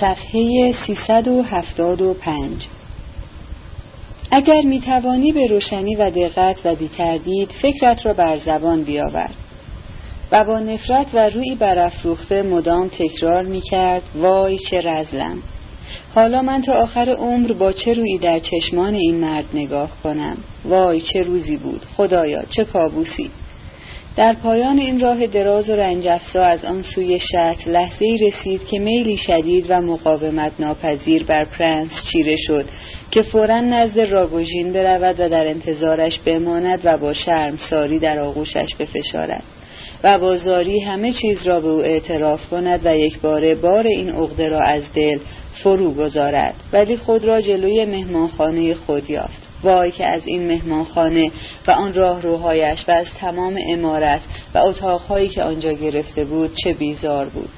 صفحه 375 اگر می توانی به روشنی و دقت و بیتردید فکرت را بر زبان بیاور. و با نفرت و روی برافروخته مدام تکرار می کرد وای چه رزلم. حالا من تا آخر عمر با چه روی در چشمان این مرد نگاه کنم؟ وای چه روزی بود. خدایا چه کابوسی. در پایان این راه دراز و رنجفزا از آن سوی شهر لحظه ای رسید که میلی شدید و مقاومت ناپذیر بر پرنس چیره شد که فورا نزد راگوژین برود و در انتظارش بماند و با شرم ساری در آغوشش بفشارد و با زاری همه چیز را به او اعتراف کند و یک باره بار این عقده را از دل فرو گذارد. ولی خود را جلوی مهمانخانه خود یافت. وای که از این مهمانخانه و آن راهروهایش و از تمام امارت و اتاقهایی که آنجا گرفته بود چه بیزار بود.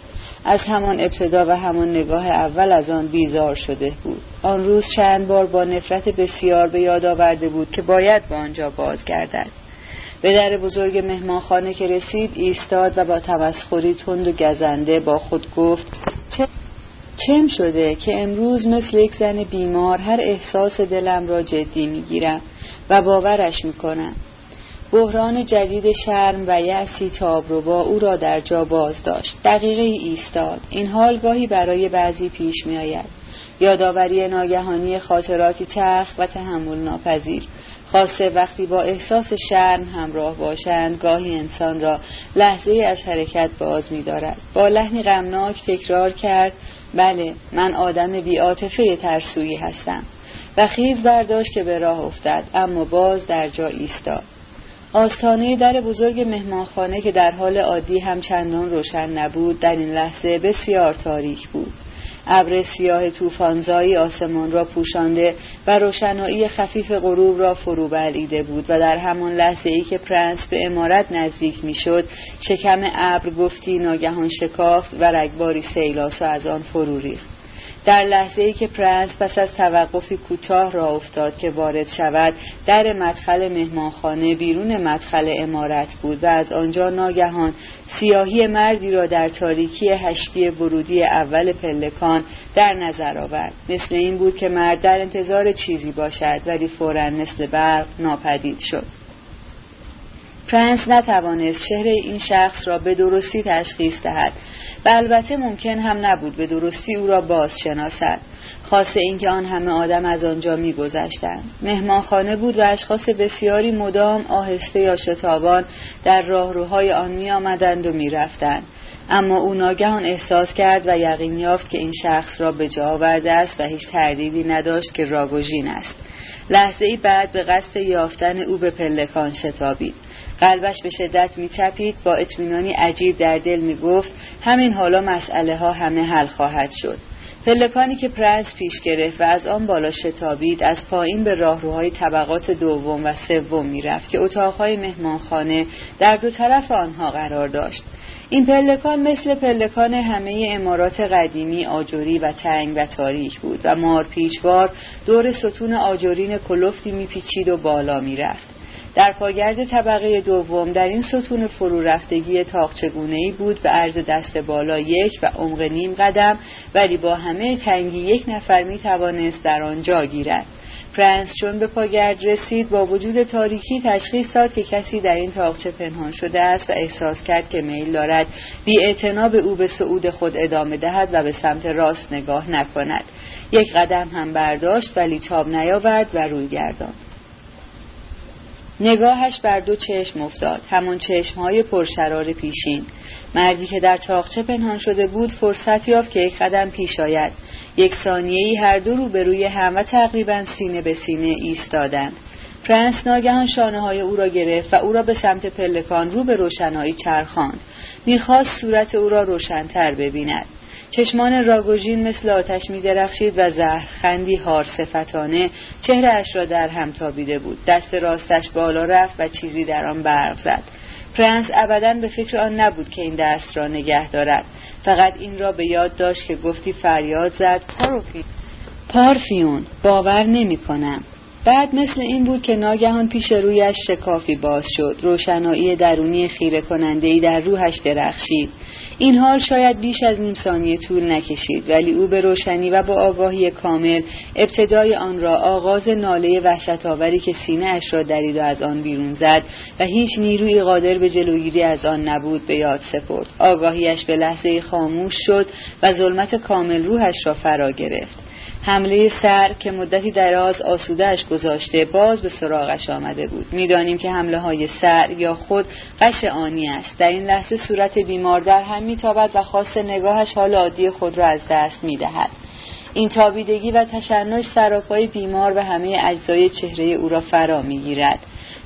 از همان ابتدا و همان نگاه اول از آن بیزار شده بود. آن روز چند بار با نفرت بسیار به یاد آورده بود که باید به آنجا بازگردد. به در بزرگ مهمانخانه که رسید ایستاد و با تمسخری تند و گزنده با خود گفت چم شده که امروز مثل یک زن بیمار هر احساس دلم را جدی می‌گیرم و باورش می‌کنم. بحران جدید شرم و یأسی با او را در جا باز داشت. دقیقه ایستاد. این حال گاهی برای بعضی پیش میآید. یادآوری ناگهانی خاطراتی تخ و تحمل ناپذیر خاصه وقتی با احساس شرم همراه باشند گاهی انسان را لحظه از حرکت باز می دارد. با لحنی غمناک تکرار کرد بله من آدم بیاتفه ترسویی هستم. و خیز برداشت که به راه افتد اما باز در جا ایستاد. آستانه در بزرگ مهمانخانه که در حال عادی هم چندان روشن نبود در این لحظه بسیار تاریک بود. ابر سیاه طوفانزایی آسمان را پوشانده و روشنایی خفیف غروب را فرو بلعیده بود و در همان لحظه ای که پرنس به عمارت نزدیک می‌شد شکم ابر گفتی ناگهان شکافت و رگباری سیل‌آسا از آن فرو ریخت. در لحظه ای که پرنس پس از توقفی کوتاه راه افتاد که وارد شود در مدخل مهمانخانه بیرون مدخل عمارت بود و از آنجا ناگهان سیاهی مردی را در تاریکی هشتی ورودی اول پلکان در نظر آورد. مثل این بود که مرد در انتظار چیزی باشد ولی فورا مثل برق ناپدید شد. پرنس نتوانست چهره این شخص را به درستی تشخیص دهد و البته ممکن هم نبود به درستی او را باز شناسد خاصه اینکه آن همه آدم از آنجا میگذشتند. مهمانخانه بود و اشخاص بسیاری مدام آهسته یا شتابان در راهروهای آن می آمدند و می رفتند. اما او ناگهان احساس کرد و یقین یافت که این شخص را به جا آورده است و هیچ تردیدی نداشت که راگوژین است. لحظه ای بعد به قصد یافتن او به پلکان شتابید. قلبش به شدت میتپید با اطمینانی عجیب در دل می‌گفت همین حالا مسئله ها همه حل خواهد شد. پلکانی که پرنس پیش گرفت و از آن بالا شتابید از پایین به راهروهای طبقات دوم و سوم می‌رفت که اتاقهای مهمانخانه در دو طرف آنها قرار داشت. این پلکان مثل پلکان همه عمارات قدیمی آجری و تنگ و تاریک بود و مارپیچ‌وار دور ستون آجرین کلفتی میپیچید و بالا می‌رفت. در پاگرد طبقه دوم در این ستون فرو رفتگی تاقچه‌گونه ای بود به عرض دست بالا یک و عمق نیم قدم ولی با همه تنگی یک نفر می توانست در آنجا گیرد. پرنس چون به پاگرد رسید با وجود تاریکی تشخیص داد که کسی در این تاقچه پنهان شده است و احساس کرد که میل دارد بی به او به صعود خود ادامه دهد و به سمت راست نگاه نکند. یک قدم هم برداشت ولی تاب نیاورد و روی گرداند. نگاهش بر دو چشم افتاد. همان چشمهای پرشرار پیشین. مردی که در تاقچه پنهان شده بود فرصت یافت که یک قدم پیش آید. یک ثانیه هر دو رو به روی هم و تقریبا سینه به سینه ایستادند. پرنس ناگهان شانه های او را گرفت و او را به سمت پلکان رو به روشنایی چرخاند. می‌خواست صورت او را روشنتر ببیند. چشمان راگوژین مثل آتش می درخشید و زهرخندی هار صفتانه چهرهش را در هم تابیده بود. دست راستش بالا رفت و چیزی در آن برق زد. پرنس ابدا به فکر آن نبود که این دست را نگه دارد. فقط این را به یاد داشت که گفتی فریاد زد. پارفیون. باور نمی کنم. بعد مثل این بود که ناگهان پیش رویش شکافی باز شد. روشنایی درونی خیره کنندهی در روحش درخشید. این حال شاید بیش از نیم ثانیه طول نکشید ولی او به روشنی و با آگاهی کامل ابتدای آن را آغاز ناله وحشت آوری که سینه اش را درید و از آن بیرون زد و هیچ نیروی قادر به جلوگیری از آن نبود به یاد سپرد. آگاهیش به لحظه خاموش شد و ظلمت کامل روحش را فرا گرفت. حمله سر که مدتی دراز آسودهش گذاشته باز به سراغش آمده بود. می‌دانیم که حمله های سر یا خود قش آنی است. در این لحظه صورت بیمار در هم میتابد و خواست نگاهش حال عادی خود را از دست می‌دهد. این تابیدگی و تشنج سراپای بیمار و همه اجزای چهره او را فرا می‌گیرد.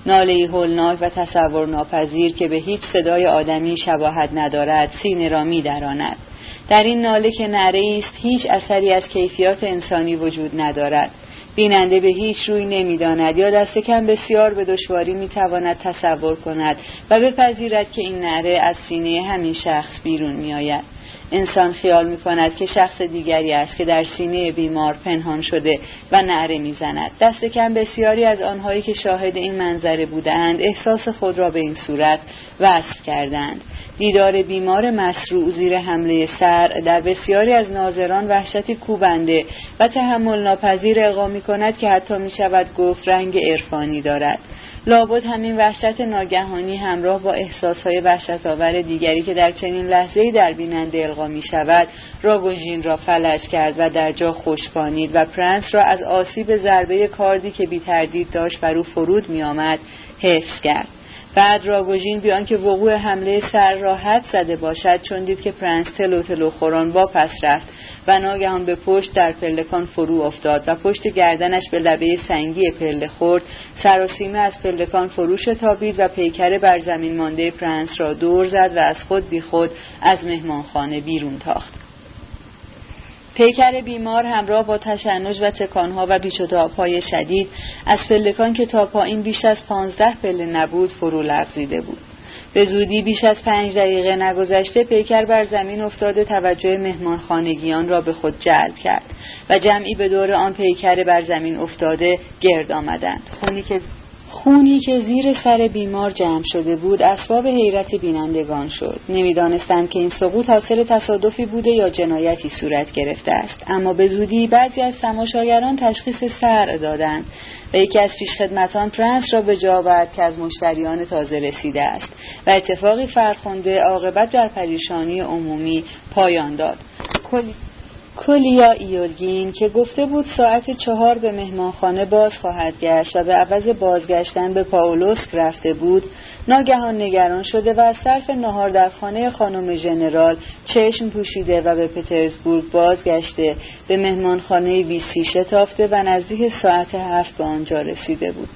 ناله هولناک و تصور ناپذیر که به هیچ صدای آدمی شباهت ندارد سینه را میدراند. در این ناله که نره است هیچ اثری از کیفیات انسانی وجود ندارد. بیننده به هیچ روی نمی‌داند. یا دست کم بسیار به دشواری می‌تواند تصور کند و بپذیرد که این نره از سینه همین شخص بیرون میآید. انسان خیال می کند که شخص دیگری است که در سینه بیمار پنهان شده و نعره می‌زند. دست کم بسیاری از آنهایی که شاهد این منظره بودند احساس خود را به این صورت وصف کردند. دیدار بیمار مسروع زیر حمله سر در بسیاری از ناظران وحشتی کوبنده و تحمل ناپذیر اقا می کند که حتی می شود گفت رنگ عرفانی دارد. لابد همین وحشت ناگهانی همراه با احساسهای وحشت آور دیگری که در چنین لحظه‌ای در بیننده القا می شود راگوژین را فلج کرد و در جا خشکانید و پرنس را از آسیب ضربه کاردی که بی تردید داشت بر او فرود می آمد حفظ کرد. بعد راگوژین بی‌آنکه وقوع حمله سر را حدس زده باشد چون دید که پرنس تلو تلو خوران واپس رفت و ناگهان به پشت در پلکان فرو افتاد و پشت گردنش به لبه سنگی پله خورد. سراسیمه از پلکان فرو شتابید و پیکر بر زمین مانده پرنس را دور زد و از خود بی خود از مهمانخانه بیرون تاخت. پیکر بیمار همراه با تشنج و تکانها و های شدید از پلکان که تا پایین بیش از پانزده پله نبود فرو لغزیده بود. به زودی بیش از پنج دقیقه نگذشته پیکر بر زمین افتاده توجه مهمانخانگیان را به خود جلب کرد و جمعی به دور آن پیکر بر زمین افتاده گرد آمدند. خونی که خونی که زیر سر بیمار جمع شده بود اسباب حیرت بینندگان شد. نمی‌دانستند که این سقوط حاصل تصادفی بوده یا جنایتی صورت گرفته است. اما به زودی بعضی از تماشاگران تشخیص سر دادند و یکی از پیشخدمتان پرنس را به جا که از مشتریان تازه رسیده است و اتفاقی فرخنده عاقبت در پریشانی عمومی پایان داد. کولیا ایوولگین که گفته بود ساعت چهار به مهمانخانه باز خواهد گشت و به عوض بازگشتن به پاولوفسک رفته بود ناگهان نگران شده از صرف نهار در خانه خانم ژنرال چشم پوشیده و به پترزبورگ بازگشته به مهمانخانه ویسی شتافته و نزدیک ساعت هفت به آنجا رسیده بود.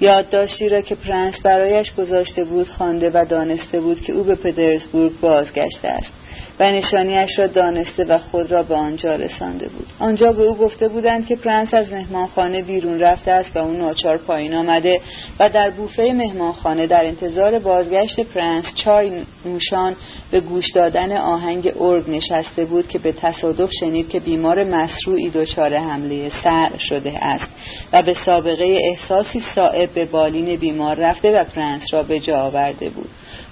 یادداشتی را که پرنس برایش گذاشته بود خوانده و دانسته بود که او به پترزبورگ بازگشته است. و نشانیش را دانسته و خود را به آنجا رسانده بود. آنجا به او گفته بودند که پرنس از مهمانخانه بیرون رفته است و او ناچار پایین آمده و در بوفه مهمانخانه در انتظار بازگشت پرنس چای نوشان به گوش دادن آهنگ ارگ نشسته بود که به تصادف شنید که بیمار مصروعی دچار حمله صرع شده است و به سابقه احساسی صائب به بالین بیمار رفته و پرنس را به جا آورده بود.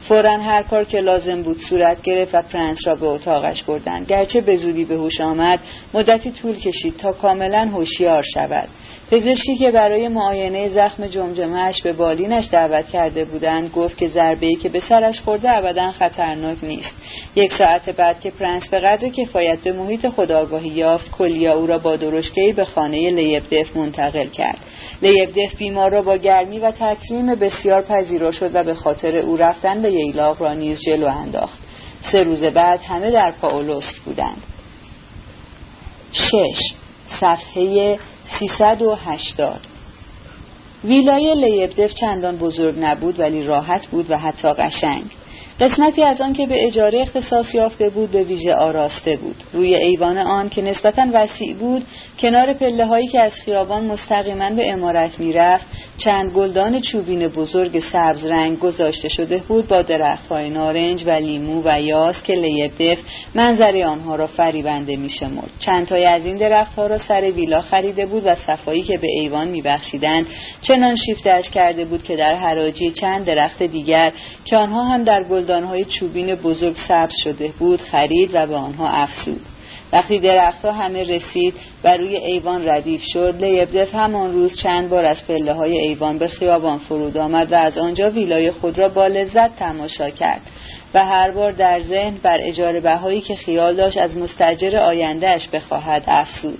فورا هر کار که لازم بود صورت گرفت و پرنس را به اتاقش بردند گرچه به زودی به هوش آمد مدتی طول کشید تا کاملا هوشیار شود. پزشکی که برای معاینه زخم جمجمهش به بالینش دعوت کرده بودند گفت که ضربه که به سرش خورده ابدا خطرناک نیست. یک ساعت بعد که پرنس به قدر کفایت به محیط خودآگاهی یافت کولیا او را با درشکه‌ای به خانه لیبدف منتقل کرد. لیبدف بیمار را با گرمی و تکریم بسیار پذیرا شد و به خاطر او رفتن به ییلاق را نیز جلو انداخت. سه روز بعد همه در پاولوسک بودند. شش. صفحه 380 ویلای لیبدف چندان بزرگ نبود ولی راحت بود و حتی قشنگ. قسمتی از آن که به اجاره اختصاص یافته بود به ویژه آراسته بود. روی ایوان آن که نسبتا وسیع بود کنار پله هایی که از خیابان مستقیما به امارت می‌رفت چند گلدان چوبین بزرگ سبز رنگ گذاشته شده بود با درختهای نارنج و لیمو و یاس که لیبدف منظره آنها را فریبنده میشمرد. چند تای از این درختها را سر ویلا خریده بود و صفایی که به ایوان میبخشیدند چنان شیفتهاش کرده بود که در حراجی چند درخت دیگر که آنها هم در گلدانهای چوبین بزرگ سبز شده بود خرید و به آنها افزود. وقتی درختها همه رسید و روی ایوان ردیف شد لیبدف همان روز چند بار از پله های ایوان به خیابان فرود آمد و از آنجا ویلای خود را با لذت تماشا کرد و هر بار در ذهن بر اجاره بهایی که خیال داشت از مستجر آیندهش بخواهد افزود.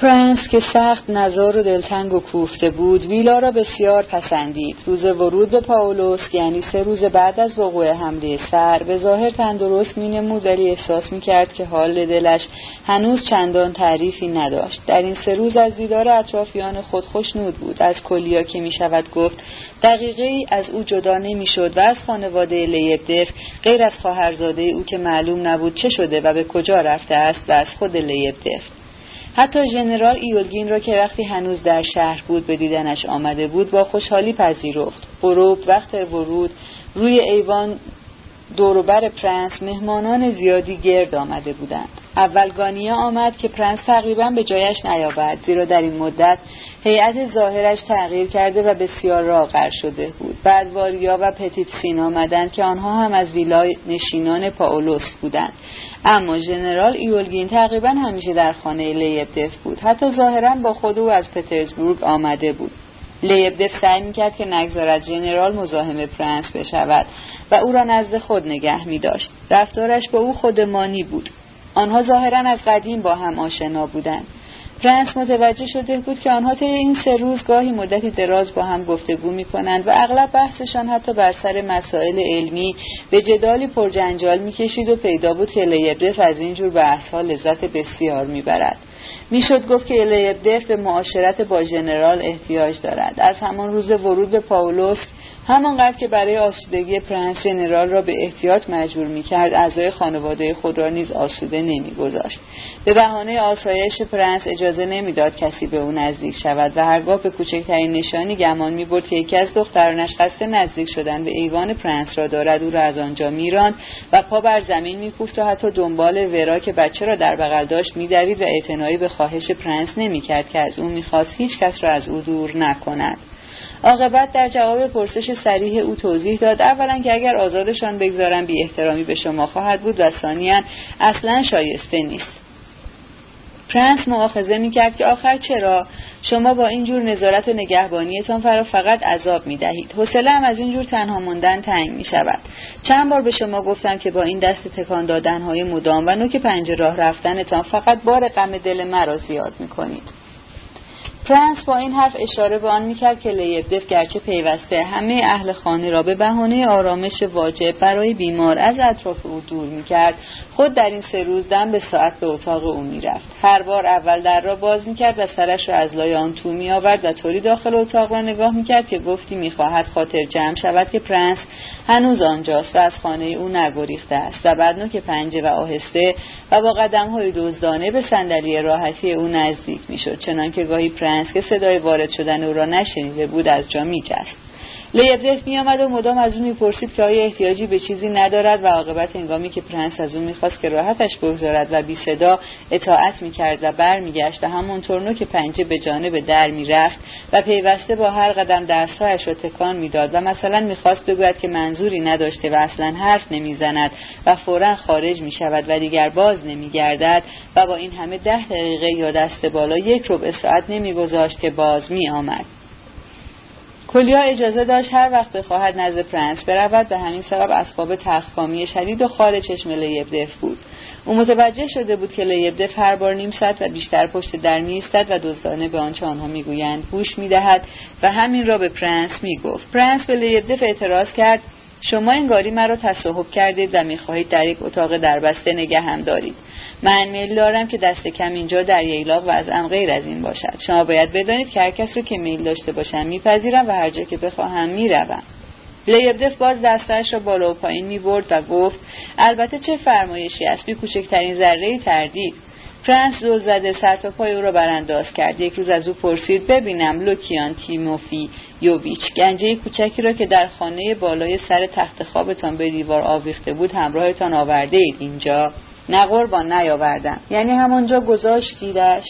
پرنس که سخت نزار و دلتنگ و کوفته بود ویلا را بسیار پسندید. روز ورود به پاولوس یعنی سه روز بعد از وقوع حمله سر به ظاهر تندرست مینمود ولی احساس می‌کرد که حال دلش هنوز چندان تعریفی نداشت. در این سه روز از دیدار اطرافیان خود خوشنود بود. از کلیا که می‌شود گفت دقیقه از او جدا نمی‌شد و از خانواده لیبدف غیر از خواهرزاده او که معلوم نبود چه شده و به کجا رفته است و از خود لیبدف حتی ژنرال ایوولگین را که وقتی هنوز در شهر بود به دیدنش آمده بود با خوشحالی پذیرفت. غروب وقت ورود روی ایوان دوروبر پرنس مهمانان زیادی گرد آمده بودند. اول گانیا آمد که پرنس تقریبا به جایش نیاورد زیرا در این مدت هیئت ظاهرش تغییر کرده و بسیار لاغر شده بود. بعد واریا و پتیتسین آمدند که آنها هم از ویلانشینان پاولوفسک بودند. اما ژنرال ایوولگین تقریبا همیشه در خانه لیبدف بود. حتی ظاهرا با خود او از پترزبورگ آمده بود. لیبدف سعی می‌کرد که نگذارد ژنرال مزاحم پرنس بشود و او را نزد خود نگه می داشت. رفتارش با او خودمانی بود. آنها ظاهرا از قدیم با هم آشنا بودند پرنس متوجه شده بود که آنها طی این سه روز گاهی مدتی دراز با هم گفتگو می کنند و اغلب بحثشان حتی بر سر مسائل علمی به جدالی پرجنجال می کشید و پیدا بود که لیبدف از این جور بحثها لذت بسیار می برد. می‌شد گفت که لیبدف به معاشرت با ژنرال احتیاج دارد از همان روز ورود به پاولوفسک همانقدر که برای آسودگی پرنس ژنرال را به احتیاط مجبور می‌کرد اعضای خانواده خود را نیز آسوده نمیگذاشت. به بهانه آسایش پرنس اجازه نمی‌داد کسی به او نزدیک شود و هرگاه به کوچکترین نشانی گمان می‌برد که یکی از دخترانش قصد نزدیک شدن به ایوان پرنس را دارد او را از آنجا میراند و پا بر زمین میکوفت و حتی دنبال ورا که بچه را در بغل داشت میدوید و اعتنایی به خواهش پرنس نمی‌کرد که از او می‌خواست هیچ کس را از او دور نکند. عاقبت در جواب پرسش صریح او توضیح داد. اولا که اگر آزادشان بگذارم بی احترامی به شما خواهد بود و ثانیا اصلا شایسته نیست. پرنس معاخذه می‌کرد که آخر چرا؟ شما با این جور نظارت و نگهبانیتان فرا فقط عذاب می‌دهید. حوصله هم از این جور تنها موندن تنگ می شود چند بار به شما گفتم که با این دست تکان دادنهای مدام و نوک پنج راه رفتنتان فقط بار غم دل مرا زیاد می‌کنید. فرانس با این حرف اشاره به آن می‌کرد که لیبدف گرچه پیوسته همه اهل خانه را به بهانه آرامش واجب برای بیمار از اطراف او دور می‌کرد. خود در این سه روز دم به ساعت به اتاق او می‌رفت. هر بار اول در را باز می‌کرد و سرش را از لای آن تو میآورد و طوری داخل اتاق را نگاه می‌کرد که گفتی می‌خواهد خاطر جمع شود که پرنس هنوز آنجاست و از خانه او نگریخته است. و بعد نوک پنجه و آهسته و با قدم های دزدانه به صندلی راحتی او نزدیک می‌شد چنانکه گاهی پرنس که صدای وارد شدن او را نشنیده بود از جا میجست. لیبدف می آمد و مدام از او می‌پرسید که آیا احتیاجی به چیزی ندارد و عاقبت هنگامی که پرنس از او می‌خواست که راحتش بگذارد و بی صدا اطاعت می‌کرد و برمیگشت و همونطور که پنجه به جانب در می‌رفت و پیوسته با هر قدم دستهایش را تکان می‌داد و مثلا می‌خواست بگوید که منظوری نداشته و اصلا حرف نمی‌زند و فورا خارج می‌شود و دیگر باز نمیگردد و با این همه ده دقیقه یا دست بالا یک ربع ساعت نمیگذاشت که باز میآمد. کلیا اجازه داشت هر وقت بخواهد نزد پرنس برود به همین سبب اسباب تخکامی شدید و خار چشم لیبدف بود. او متوجه شده بود که لیبدف هر بار نیم ساعت و بیشتر پشت در میایستد و دزدانه به آنچه آنها می‌گویند گوش می‌دهد و همین را به پرنس می‌گفت. پرنس به لیبدف اعتراض کرد شما انگاری مرا تصاحب کردید و می‌خواهید در یک اتاق دربسته نگه هم دارید من میل دارم که دست کم اینجا در ییلاق وضعم غیر از این باشد. شما باید بدانید که هر کس رو که میل داشته باشم میپذیرم و هر جا که بخواهم می‌روم. لیبدف باز دستش را بالا و پایین می برد و گفت البته چه فرمایشی است؟ بی کوچکترین ذره تردید. فرانس دو زده سر تا پای او را برانداز کرد. یک روز از او پرسید ببینم لوکیان تیموفی یوویچ گنجه کوچکی را که در خانه بالای سر تخت خوابتان به دیوار آویخته بود همراهتان آورده اید اینجا. نه قربان نیاوردم. یعنی همانجا گذاشتیدش؟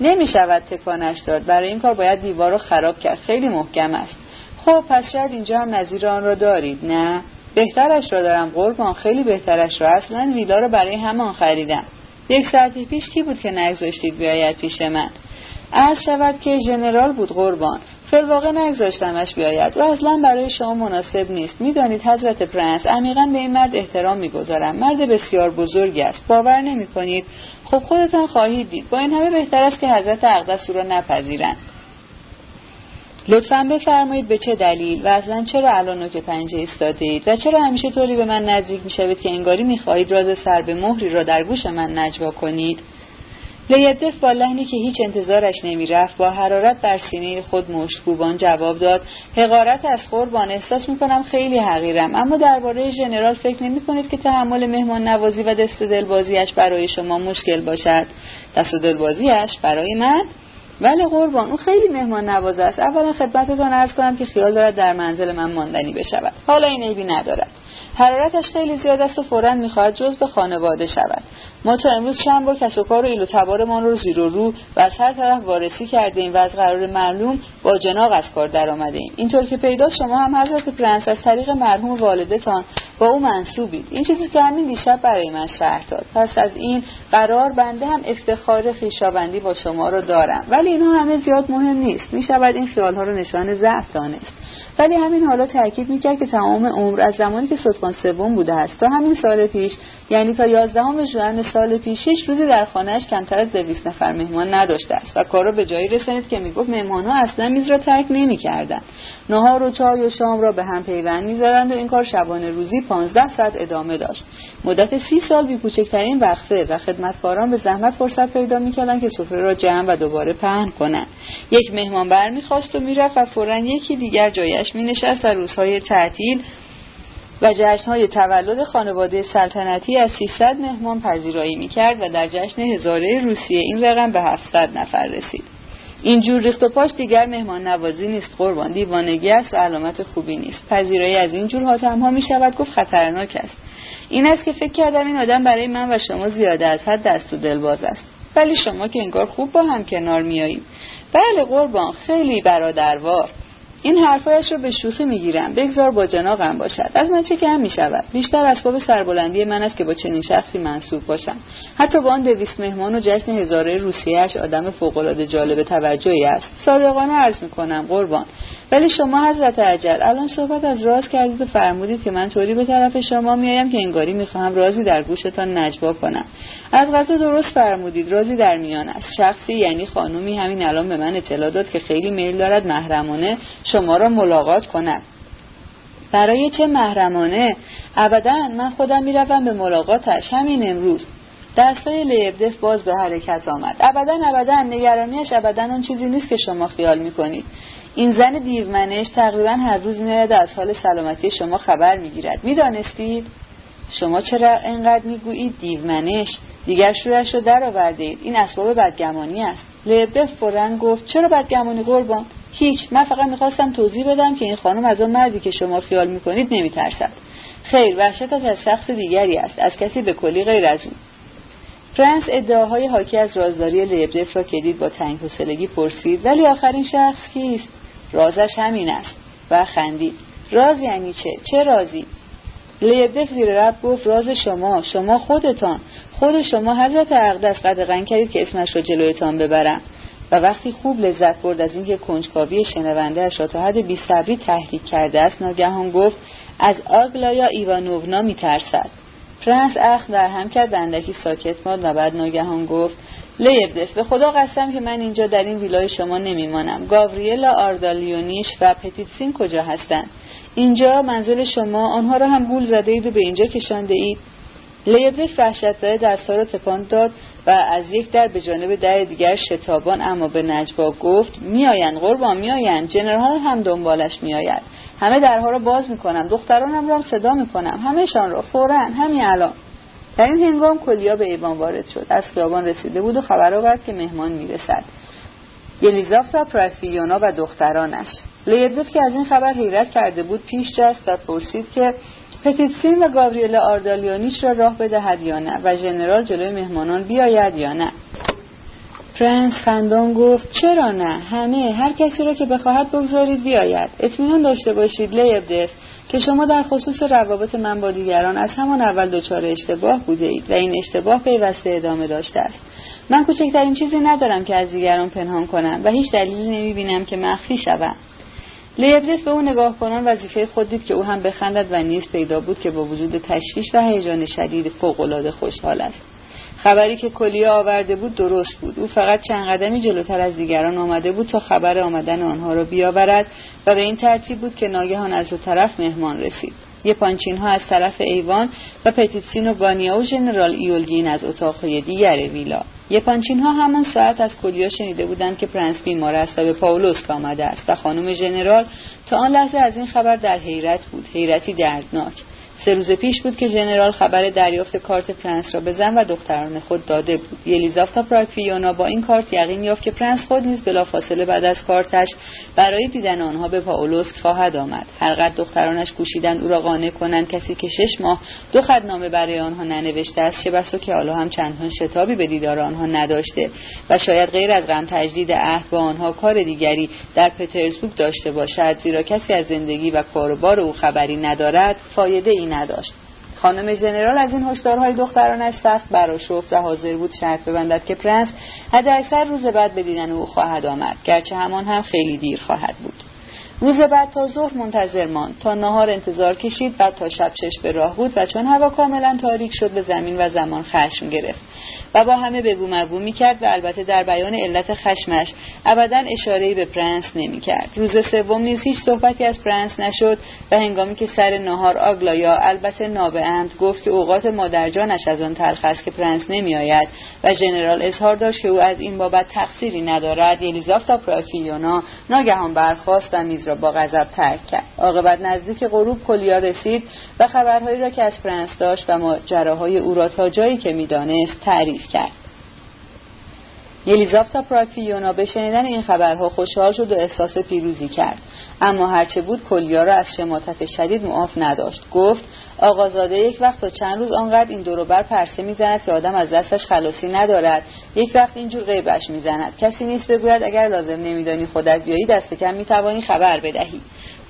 نمی شود تکانش داد. برای این کار باید دیوار رو خراب کرد. خیلی محکم است. خب پس شاید اینجا هم نظیر آن را دارید. نه. بهترش را دارم قربان. خیلی بهترش را. اصلا ویلا رو برای همان خریدم. یک ساعت پیش کی بود که نگذاشتید بیاید پیش من؟ عرض شود که ژنرال بود قربان. فلواقع نگذاشتمش بیاید. و اصلا برای شما مناسب نیست. می‌دانید حضرت پرنس عمیقا به این مرد احترام می‌گذارم. مرد بسیار بزرگی است. باور نمی کنید خب خودتان خواهید دید. با این همه بهتر است که حضرت اقدس او را نپذیرند. لطفا بفرمایید به چه دلیل و اصلا چرا الان که پنجه ایستاده اید و چرا همیشه طوری به من نزدیک می‌شوید که انگاری می‌خواهید راز سر به مهری را در گوش من نجوا کنید؟ لیبدف با لحنی که هیچ انتظارش نمی‌رفت با حرارت بر سینه خود مشتکوبان جواب داد حقارت از قربان احساس می‌کنم خیلی حقیرم اما درباره ژنرال فکر نمی کنید که تحمل مهمان نوازی و دست دلبازیش برای شما مشکل باشد. دست دلبازیش برای من؟ ولی قربان او خیلی مهمان نواز است. اولا خدمتتان عرض کنم که خیال دارد در منزل من ماندنی بشود. حالا این عیبی ندارد. حرارتش خیلی زیاد است و فورا می‌خواهد جزو خانواده شود. ما تا امروز چند بار کس و کار و ایل تبارمان رو زیر و رو و از هر طرف وارسی کرده ایم و از قرار معلوم باجناق از کار در آمده اینطور که پیداست شما هم حضرت پرنس از طریق مرحوم والدتان با او منسوبید. این چیزی که همین دیشب برای من شرح داد. پس از این قرار بنده هم افتخار خویشاوندی با شما رو دارم. ولی اینها همه زیاد مهم نیست. می‌شود این خیالها رو نشان ضعف دانست. ولی همین حالا تاکید می‌کرد که تمام عمر از زمانی که سلطان سوم بوده است تا همین سال پیش یعنی تا یازدهم ژوئن سال پیش شش روزی در خانهاش کمتر از دویست نفر مهمان نداشته است و کار را به جایی رسانید که می‌گفت مهمانها اصلا میز را ترک نمی‌کردند. نهار و چای و شام را به هم پیوند می‌ذارند و این کار شبانه روزی پانزده ساعت ادامه داشت. مدت سی سال بی کوچکترین وقفه و خدمتکاران به زحمت فرصت پیدا می‌کردند که سفره را جمع و دوباره پهن کنند. یک مهمان برمیخواست و می‌رفت و فورا یکی دیگر جایش مینشست و روزهای تعطیل و جشنهای تولد خانواده سلطنتی از 300 مهمان پذیرایی می‌کرد و در جشن هزاره روسیه این رقم به 700 نفر رسید. اینجور ریخت و پاش دیگر مهمان نوازی نیست قربان دیوانگی است و علامت خوبی نیست. پذیرایی از این جور حاتم ها می شود گفت خطرناک است. این است که فکر کردم این آدم برای من و شما زیاده از حد دست و دلباز است. ولی شما که انگار خوب با هم کنار میایید بله قربان خیلی برادروار. این حرفایش رو به شوخی می‌گیرم. بگذار با جناقم باشد. از من چه کم می‌شود؟ بیشتر اسباب سربلندی من است که با چنین شخصی منصوب باشم. حتی با آن دویست مهمان و جشن هزاره روسیهش آدم فوقالعاده جالب توجهی است. صادقانه عرض می‌کنم قربان. ولی شما حضرت عجل الان صحبت از راز کردید و فرمودید که من طوری به طرف شما میایم که انگاری می‌خواهم رازی در گوشتان نجوا کنم. از غذا درست فرمودید رازی در میان است. شخصی یعنی خانومی همین الان به من اطلاع داد که خیلی میل دارد محرمانه شما را ملاقات کند برای چه محرمانه؟ ابدا من خودم می‌روم به ملاقاتش. همین امروز. دستای لیبدف باز به حرکت آمد. ابدا ابدا. نگرانیش ابدا اون چیزی نیست که شما خیال می‌کنید. این زن دیومنش تقریبا هر روز میآید از حال سلامتی شما خبر می‌گیرد. می‌دانستید؟ شما چرا انقدر می‌گویید دیومنش دیگر شورش رو در آورده اید این اسباب بدگمانی است. لبده فورا گفت چرا بدگمانی قربان؟ هیچ. من فقط می‌خواستم توضیح بدم که این خانم از آن مردی که شما خیال می‌کنید نمیترسد. خیر وحشتش از شخص دیگری است. از کسی به کلی غیر از او فرانس ادعاهای حاکی از رازداری لبدف را که دید با تنگ حوصلگی پرسید ولی آخرین شخص کیست؟ رازش همین است و خندید. راز یعنی چه؟ چه رازی؟ لیبدف زیر رب گفت راز شما شما خودتان. خود شما حضرت اقدس قدغن کردید که اسمش را جلویتان ببرم. و وقتی خوب لذت برد از اینکه کنجکاوی شنونده را تا حد بیصبری تحریک کرده است ناگهان گفت از آگلایا ایوانوونا میترسد. فرانس اخ در هم کرد بندکی ساکت ماد و بعد ناگهان گفت لیبدف به خدا قسم که من اینجا در این ویلای شما نمیمانم. گاوریلا آردالیونیش و پتیتسین کجا هستند؟ اینجا منزل شما آنها را هم گول زده اید و به اینجا کشانده اید. لیبدف وحشتزده دستها را تکان داد و از یک در به جانب در دیگر شتابان اما به نجوا گفت میآیند قربان میآیند. جنرال هم دنبالش میآید. همه درها را باز می‌کنم. دخترانم را هم صدا می‌کنم. همهشان را. فورا. همین الان. در این هنگام کلیا به ایوان وارد شد. از خیابان رسیده بود و خبر آورد که مهمان می‌رسد. یلیزافتا پراکفیونا و دخترانش. لیبدف که از این خبر حیرت کرده بود پیش جست و پرسید که پتیتسین و گاوریل آردالیونیچ را راه بدهد یا نه و ژنرال جلوی مهمانان بیاید یا نه؟ پرنس خندان گفت چرا نه؟ همه هر کسی را که بخواهد بگذارید بیاید. اطمینان داشته باشید لیبدف که شما در خصوص روابط من با دیگران از همان اول دچار اشتباه بوده اید و این اشتباه پیوسته ادامه داشته است. من کوچکترین چیزی ندارم که از دیگران پنهان کنم و هیچ دلیلی نمی‌بینم که مخفی شوم. لیبدف به او نگاه کنان وظیفه خود دید که او هم بخندد و نیز پیدا بود که با وجود تشویش و هیجان شدید فوقالعاده خوشحال است. خبری که کلیا آورده بود درست بود. او فقط چند قدمی جلوتر از دیگران آمده بود تا خبر آمدن آنها را بیاورد و به این ترتیب بود که ناگهان از دو طرف مهمان رسید. یه پانچین ها از طرف ایوان و پتیتسین و گانیا و ژنرال ایولگین از اتاقهای دیگر ویلا. یپانچین ها همان ساعت از کلیا شنیده بودند که پرنس بیمار است و به پاولوسک آمده است و خانم ژنرال تا آن لحظه از این خبر در حیرت بود. حیرتی دردناک. سه روز پیش بود که ژنرال خبر دریافت کارت پرنس را به زن و دختران خود داده بود. یلیزافتا پراکفیونا با این کارت یقین یافت که پرنس خود نیز بلافاصله بعد از کارتش برای دیدن آنها به پاولوسک خواهد آمد. هرقدر دخترانش کوشیدند او را قانع کنند کسی که شش ماه دو خطنامه برای آنها ننوشته است چه بسا که حالا هم چندان شتابی به دیدار آنها نداشته و شاید غیر از غم تجدید عهد با آنها کار دیگری در پترزبورگ داشته باشد زیرا کسی از زندگی و کاروبار او خبری ندارد فایده ای نداشت. خانم ژنرال از این هشدارهای دخترانش سخت براشفت و حاضر بود شرط ببندد که پرنس حداکثر روز بعد به دیدن او خواهد آمد گرچه همان هم خیلی دیر خواهد بود. روز بعد تا ظهر منتظر ماند. تا نهار انتظار کشید بعد تا شب چشم به راه بود و چون هوا کاملا تاریک شد به زمین و زمان خشم گرفت. و با همه بگو مگو می‌کرد و البته در بیان علت خشمش ابدا اشاره‌ای به پرنس نمی‌کرد. روز سوم نیز هیچ صحبتی از پرنس نشد و هنگامی که سر نهار آگلایا البته نا به عمد گفت که اوقات مادرجانش از آن تلخ است که پرنس نمیآید و ژنرال اظهار داشت که او از این بابت تقصیری ندارد. یلیزافتا پراکفیونا ناگهان برخاست و میز را با غضب ترک کرد. عاقبت نزدیک غروب کلیا رسید و خبرهایی را که از پرنس داشت و ماجراهای او را تا جایی که می‌دانست تعریف کرد. یلیزافتا پراکفیونا به شنیدن این خبرها خوشحال شد و احساس پیروزی کرد. اما هرچه بود کلیا را از شماتت شدید معاف نداشت. گفت آقازاده یک وقت تا چند روز آنقدر این دوروبر پرسه می‌زند که آدم از دستش خلاصی ندارد. یک وقت اینجور غیبش می‌زند. کسی نیست بگوید اگر لازم نمیدانی خودت بیایی دست کم می‌توانی خبر بدهی.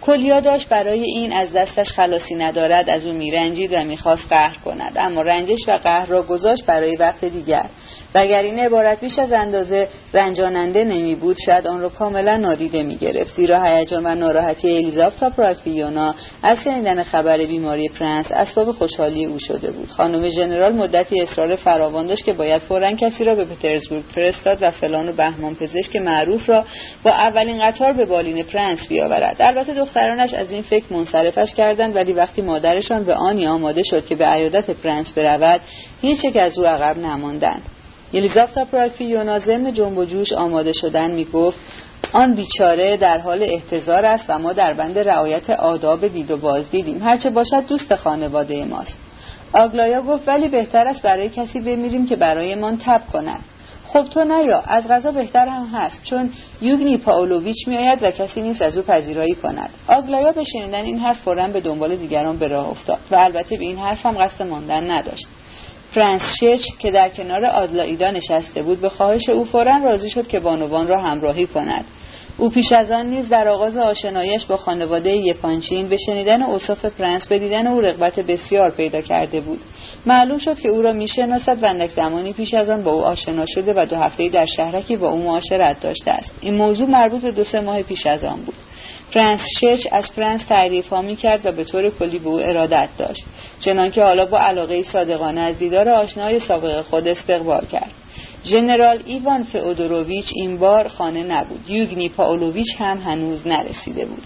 کلیا داشت برای این از دستش خلاصی ندارد از او میرنجید و می‌خواست قهر کند. اما رنجش و قهر را گذاشت برای وقت دیگر. و اگر این عبارت بیش از اندازه رنجاننده نمی بود شاید آن را کاملا نادیده می گرفت. زیرا هیجان و ناراحتی الیزابتا پراکفیونا از شنیدن خبر بیماری پرنس اسباب خوشحالی او شده بود. خانم ژنرال مدتی اصرار فراوان داشت که باید فورا کسی را به پترزبورگ فرستاد و فلان و بهمان پزشک معروف را با اولین قطار به بالین پرنس بیاورد. البته دخترانش از این فکر منصرفش کردند ولی وقتی مادرشان به آنی آماده شد که به عیادت پرنس برود هیچ یک از او عقب نماندند. یلیزافتا پراکفیونا ضمن جنب و جوش آماده شدن می گفت آن بیچاره در حال احتضار است و ما در بند رعایت آداب دید و بازدیدیم هرچه باشد دوست خانواده ماست. آگلایا گفت ولی بهتر است برای کسی بمیریم که برایمان تب کند. خب تو نیا از غذا بهتر هم هست چون یوگنی پاولویچ میآید و کسی نیست از او پذیرایی کند. آگلایا به شنیدن این حرف فورا به دنبال دیگران به راه افتاد و البته به این حرف هم قصد ماندن نداشت. فرانس شچ که در کنار آدلایدا نشسته بود به خواهش او فورا راضی شد که بانوان را همراهی کند. او پیش از آن نیز در آغاز آشنایش با خانواده یپانچین به شنیدن اوصاف پرنس به دیدن او رغبت بسیار پیدا کرده بود. معلوم شد که او را می‌شناسد و اندک زمانی پیش از آن با او آشنا شده و دو هفتهای در شهرکی با او معاشرت داشته است. این موضوع مربوط به دو سه ماه پیش از آن بود. فرانس شچ از فرانس تعریف ها می کرد و به طور کلی به او ارادت داشت. چنانکه حالا با علاقه صادقانه از دیدار آشنای سابق خود استقبال کرد. ژنرال ایوان فئودوروویچ این بار خانه نبود. یوگنی پاولویچ هم هنوز نرسیده بود.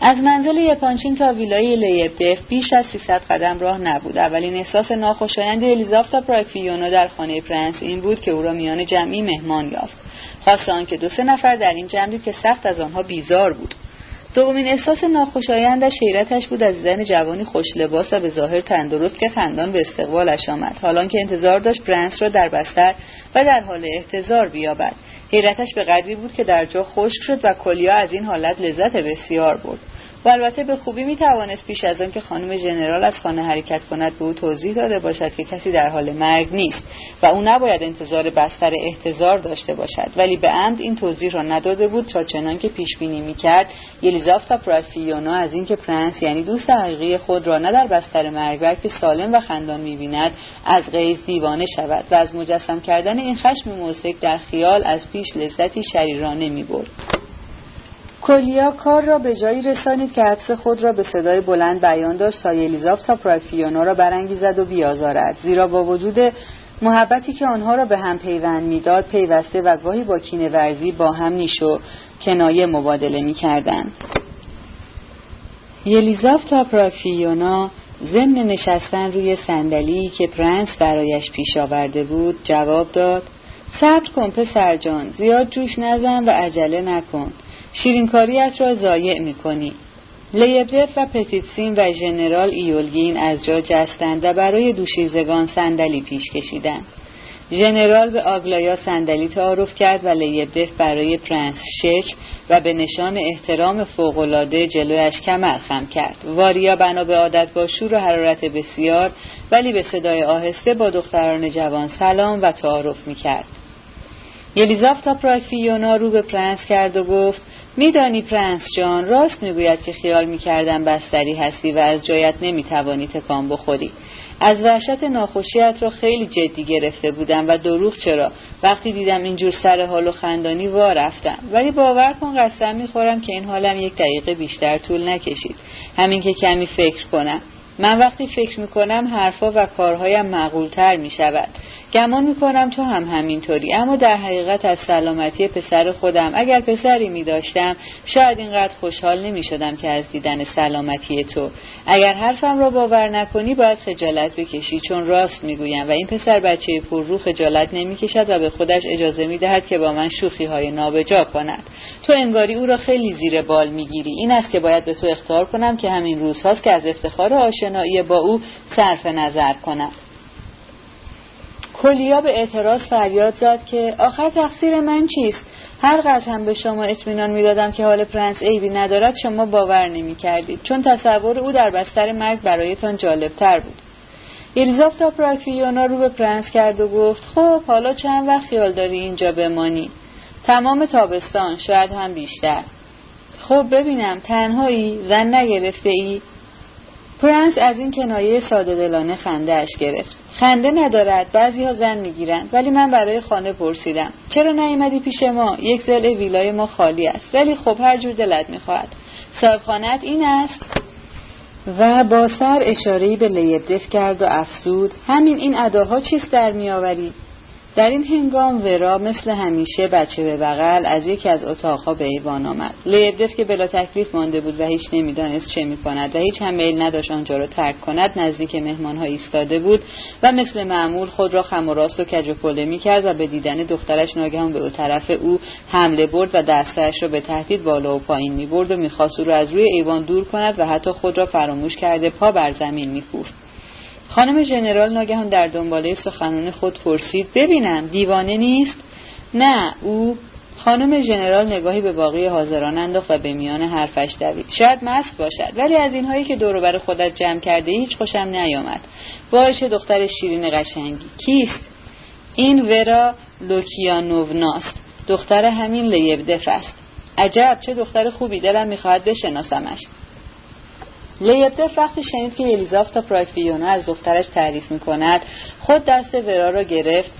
از منزل یپانچین تا ویلای لیبدف بیش از 300 قدم راه نبود. اولین احساس ناخوشایند یلیزافتا پراکفیونا در خانه پرنس این بود که او را میان جمعی مهمان یافت. خاصه آنکه دو سه نفر در این جمع که سخت از آنها بیزار بود. دومین احساس ناخوشایندش حیرتش بود از دیدن جوانی خوش لباس و به ظاهر تندرست که خندان به استقبالش آمد. حال آن که انتظار داشت پرنس را در بستر و در حال احتضار بیابد. حیرتش به قدری بود که در جا خشک شد و کلیا از این حالت لذت بسیار برد. و البته به خوبی می توانست پیش از آن که خانم ژنرال از خانه حرکت کند به او توضیح داده باشد که کسی در حال مرگ نیست و او نباید انتظار بستر احتضار داشته باشد ولی به عمد این توضیح را نداده بود تا چنان که پیش بینی می کرد یلیزافتا پراسفیونا از اینکه پرنس یعنی دوست حقیقی خود را نه در بستر مرگ بلکه سالم و خندان می بیند از قیز دیوانه شود و از مجسم کردن این خشم موسک در خیال از پیش لذتی شریرانه می برد. کلیا کار را به جایی رسانید که حدس خود را به صدای بلند بیان داشت تا یلیزاف تا پرافیونا را برانگیزد و بیازارد. زیرا با وجود محبتی که آنها را به هم پیوند می‌داد پیوسته و گاهی با کینه ورزی با هم نیش و کنایه مبادله می‌کردند. یلیزافتا پراکفیونا ضمن نشستن روی صندلی که پرنس برایش پیش آورده بود جواب داد صبر کن پسر جان زیاد جوش نزن و عجله نکن. شیرینکاریت را ضایع می‌کنی. لیبدف و پتیتسین و ژنرال ایولگین از جا جستند و برای دوشیزگان صندلی پیش کشیدند. ژنرال به آگلایا صندلی تعارف کرد و لیبدف برای پرنس شش و به نشان احترام فوقالعاده جلویش کمر خم کرد. واریا بنا به عادت با شور و حرارت بسیار ولی به صدای آهسته با دختران جوان سلام و تعارف می‌کرد. یلیزافتا پراکفیونا رو به پرنس کرد و گفت میدانی پرنس جان راست می‌گوید که خیال می‌کردم بستری هستی و از جایت نمی‌توانی تکان بخوری. از وحشت ناخوشیت را خیلی جدی گرفته بودم و دروغ چرا؟ وقتی دیدم اینجور سر حال و خندانی وا رفتم. ولی باور کن قسم می‌خورم که این حالم یک دقیقه بیشتر طول نکشید. همین که کمی فکر کنم. من وقتی فکر می‌کنم حرفا و کارهایم معقولتر می‌شود. گمان می‌کنم تو هم همینطوری. اما در حقیقت از سلامتی پسر خودم اگر پسری می داشتم شاید اینقدر خوشحال نمی شدم که از دیدن سلامتی تو. اگر حرفم را باور نکنی باید خجالت بکشی چون راست می‌گویم و این پسر بچه پر رو خجالت نمی کشد و به خودش اجازه می دهد که با من شوخی های نابجا کند. تو انگاری او را خیلی زیر بال می‌گیری. این است که باید به تو اخطار کنم که همین روزهاست که از افتخار آشنایی با او صرف نظر کنم. کلیا به اعتراض فریاد زد که آخر تقصیر من چیست؟ هرچه هم به شما اطمینان می‌دادم که حال پرنس عیبی ندارد شما باور نمی کردید چون تصور او در بستر مرگ برایتان جالبتر بود. تا پراکفیونا رو به پرنس کرد و گفت خب حالا چند وقت خیال داری اینجا بمانی؟ تمام تابستان شاید هم بیشتر. خب ببینم تنهایی؟ زن نگرفته ای پرنس از این کنایه ساده دلانه خنده اش گرفت. خنده ندارد بعضی ها زن می‌گیرند ولی من برای خانه پرسیدم. چرا نیامدی پیش ما؟ یک زل ویلای ما خالی است. ولی خب هر جور دلت می‌خواهد. صاحب خانت این است؟ و با سر اشارهی به لیبدف کرد و افزود. همین این اداها چیست در میآوری در این هنگام ورا مثل همیشه بچه به بغل از یکی از اتاقها به ایوان آمد. لیبدف که بلا تکلیف مانده بود و هیچ نمی‌دانست چه می‌کند و هیچ هم میل نداشت آنجا را ترک کند نزدیک مهمانها ایستاده بود و مثل معمول خود را خم و راست و کج و پله می‌کرد و به دیدن دخترش ناگهان به او طرف او حمله برد و دستش را به تهدید بالا و پایین می‌برد و می‌خواست او را از روی ایوان دور کند و حتی خود را فراموش کرده پا بر زمین میکوفت. خانم ژنرال ناگهان در دنباله سخنان خود پرسید ببینم دیوانه نیست؟ نه او خانم ژنرال نگاهی به باقی حاضران انداخت و به میان حرفش دوید. شاید مست باشد ولی از اینهایی که دور بر خودت جمع کرده هیچ خوشم نیامد. باش دختر شیرین قشنگی. کیست؟ این ورا لوکیانووناست. دختر همین لیبدف است. عجب چه دختر خوبی دلم می‌خواهد بشناسمش. لیبدف وقتی شنید که الیزافتا پراکفیونا از دخترش تعریف می کند خود دست ورا را گرفت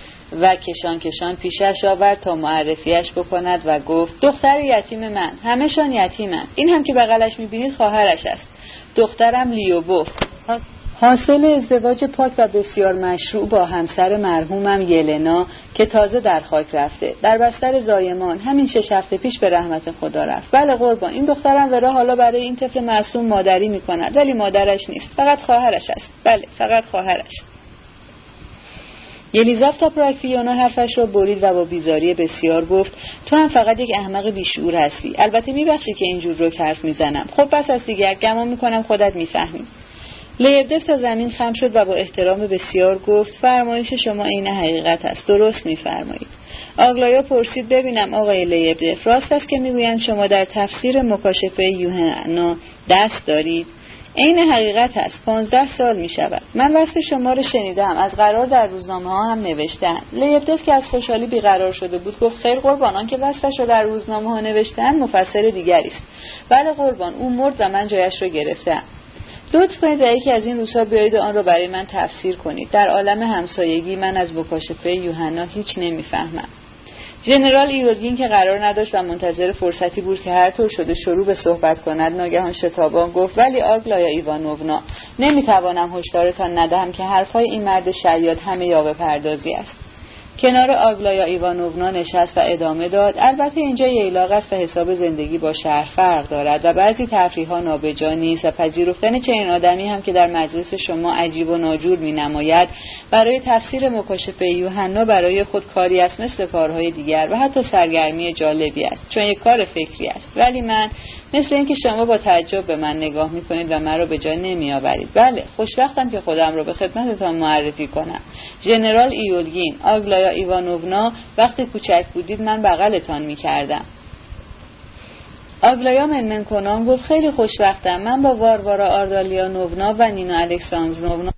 و کشان کشان پیشش آورد تا معرفیش بکند و گفت دختر یتیم من همهشان یتیمند این هم که بغلش می‌بینید خواهرش است. دخترم لیوبوف حاصل ازدواج پاک و بسیار مشروع با همسر مرحومم یلنا که تازه در خاک رفته. در بستر زایمان همین شش هفته پیش به رحمت خدا رفت. بله قربان این دخترم ورا حالا برای این طفل معصوم مادری می‌کند ولی مادرش نیست. فقط خواهرش است. بله فقط خواهرش. یلیزافتا پراکفیونا حرفش را برید و با بیزاری بسیار گفت تو هم فقط یک احمق بیشعور هستی. البته میبخشی که اینجور رو حرف می‌زنم. خب بس از دیگر گمان می‌کنم خودت می‌فهمی. لیردف تا زمین خم شد و با احترام بسیار گفت فرمایش شما عین حقیقت است. درست میفرمایید. آگلایا پرسید ببینم آقای لیردف راست است که می‌گویند شما در تفسیر مکاشفه یوحنا دست دارید؟ عین حقیقت است. پانزده سال می شود من وقت شما رو شنیدم. از قرار در روزنامه ها هم نوشتن. لیبدف که از خوشحالی بیقرار شده بود گفت خیر قربان که وصفش رو در روزنامه ها نوشتن مفسر دیگری است. بله قربان او مرد و من جایش رو گرفتم. لطف کنید در یکی از این روزها بیایید آن را برای من تفسیر کنید. در عالم همسایگی من از مکاشفه یوحنا هیچ نمی‌فهمم. ژنرال ایرودگین که قرار نداشت و منتظر فرصتی بود که هر طور شده شروع به صحبت کند ناگهان شتابان گفت ولی آگلایا ایوانوونا نمی‌توانم هشدارتان ندهم که حرفهای این مرد شیاد همه یاوه پردازی است. کنار آگلایا ایوانوونا نشست و ادامه داد. البته اینجا ییلاق است و حساب زندگی با شهر فرق دارد و بعضی تفریح ها نابجا نیست و پذیرفتن چنین آدمی هم که در مجلس شما عجیب و ناجور می نماید برای تفسیر مکاشفه یوحنا برای خود کاری است مثل کارهای دیگر و حتی سرگرمی جالبی است چون یک کار فکری است. ولی من مثل اینکه شما با تعجب به من نگاه می‌کنید و مرا به جای نمیآورید. بله خوشبختم که خودم را به خدمتتان معرفی کنم. ژنرال ایولگین آگلایا ایوانوونا وقتی کوچک بودید من بغلتان می‌کردم. آگلایا منمن کنان گفت خیلی خوشبختم. من با واروارا آردالیا نونا و نینا الکساندرونونا